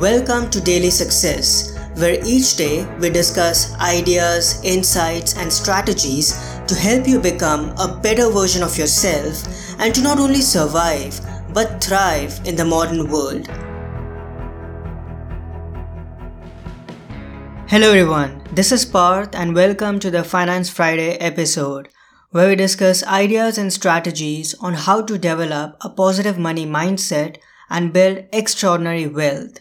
Welcome to Daily Success, where each day we discuss ideas, insights, and strategies to help you become a better version of yourself and to not only survive but thrive in the modern world. Hello, everyone. This is Parth, and welcome to the Finance Friday episode, where we discuss ideas and strategies on how to develop a positive money mindset and build extraordinary wealth.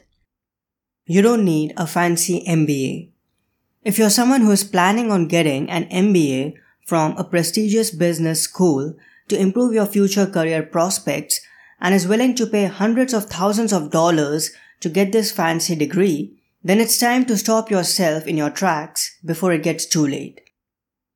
You don't need a fancy MBA. If you're someone who is planning on getting an MBA from a prestigious business school to improve your future career prospects and is willing to pay hundreds of thousands of dollars to get this fancy degree, then it's time to stop yourself in your tracks before it gets too late.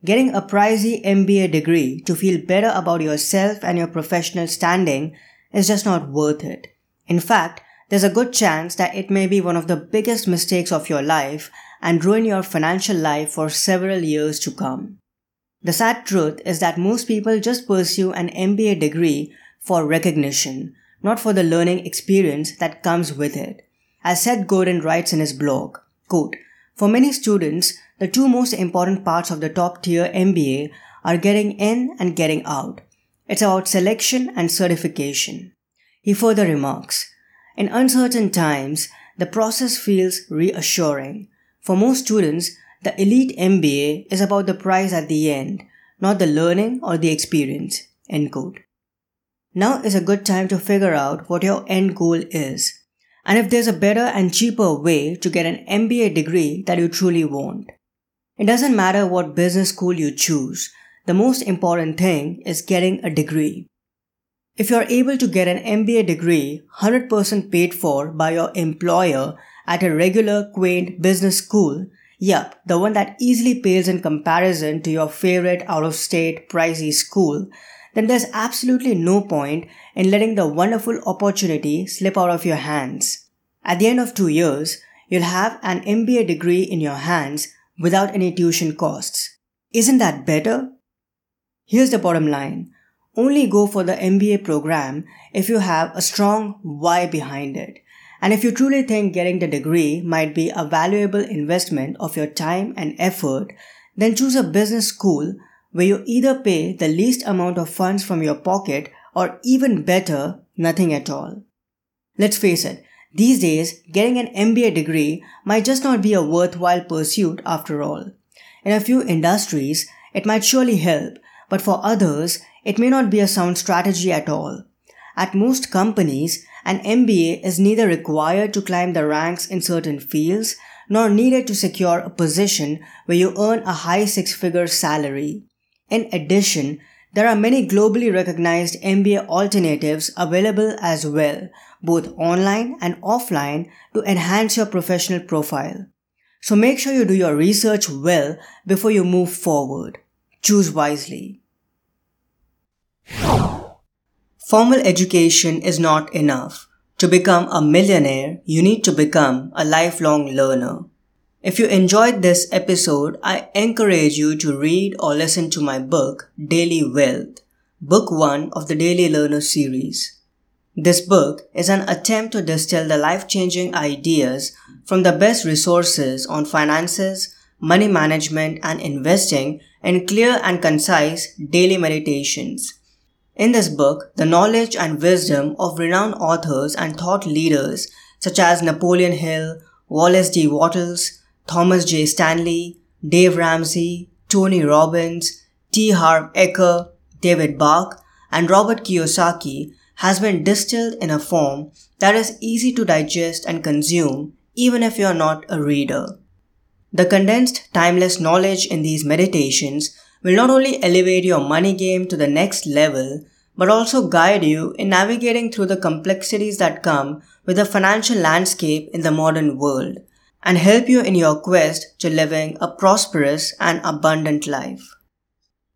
Getting a pricey MBA degree to feel better about yourself and your professional standing is just not worth it. In fact, there's a good chance that it may be one of the biggest mistakes of your life and ruin your financial life for several years to come. The sad truth is that most people just pursue an MBA degree for recognition, not for the learning experience that comes with it. As Seth Godin writes in his blog, quote, For many students, the two most important parts of the top tier MBA are getting in and getting out. It's about selection and certification. He further remarks, in uncertain times, the process feels reassuring. For most students, the elite MBA is about the prize at the end, not the learning or the experience. End quote. Now is a good time to figure out what your end goal is, and if there's a better and cheaper way to get an MBA degree that you truly want. It doesn't matter what business school you choose, the most important thing is getting a degree. If you're able to get an MBA degree 100% paid for by your employer at a regular quaint business school, yep, the one that easily pales in comparison to your favorite out of state pricey school, then there's absolutely no point in letting the wonderful opportunity slip out of your hands. At the end of two years, you'll have an MBA degree in your hands without any tuition costs. Isn't that better? Here's the bottom line only go for the MBA program if you have a strong why behind it. And if you truly think getting the degree might be a valuable investment of your time and effort, then choose a business school where you either pay the least amount of funds from your pocket or even better, nothing at all. Let's face it, these days, getting an MBA degree might just not be a worthwhile pursuit after all. In a few industries, it might surely help, but for others, it may not be a sound strategy at all. At most companies, an MBA is neither required to climb the ranks in certain fields nor needed to secure a position where you earn a high six figure salary. In addition, there are many globally recognized MBA alternatives available as well, both online and offline, to enhance your professional profile. So make sure you do your research well before you move forward. Choose wisely. Formal education is not enough. To become a millionaire, you need to become a lifelong learner. If you enjoyed this episode, I encourage you to read or listen to my book, Daily Wealth, book one of the Daily Learner series. This book is an attempt to distill the life changing ideas from the best resources on finances, money management, and investing in clear and concise daily meditations. In this book, the knowledge and wisdom of renowned authors and thought leaders such as Napoleon Hill, Wallace D. Wattles, Thomas J. Stanley, Dave Ramsey, Tony Robbins, T. Harv Eker, David Bach, and Robert Kiyosaki has been distilled in a form that is easy to digest and consume even if you are not a reader. The condensed, timeless knowledge in these meditations will not only elevate your money game to the next level, but also guide you in navigating through the complexities that come with the financial landscape in the modern world and help you in your quest to living a prosperous and abundant life.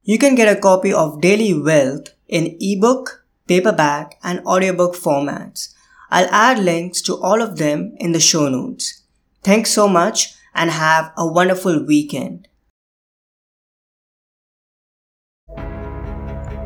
You can get a copy of Daily Wealth in ebook, paperback, and audiobook formats. I'll add links to all of them in the show notes. Thanks so much and have a wonderful weekend.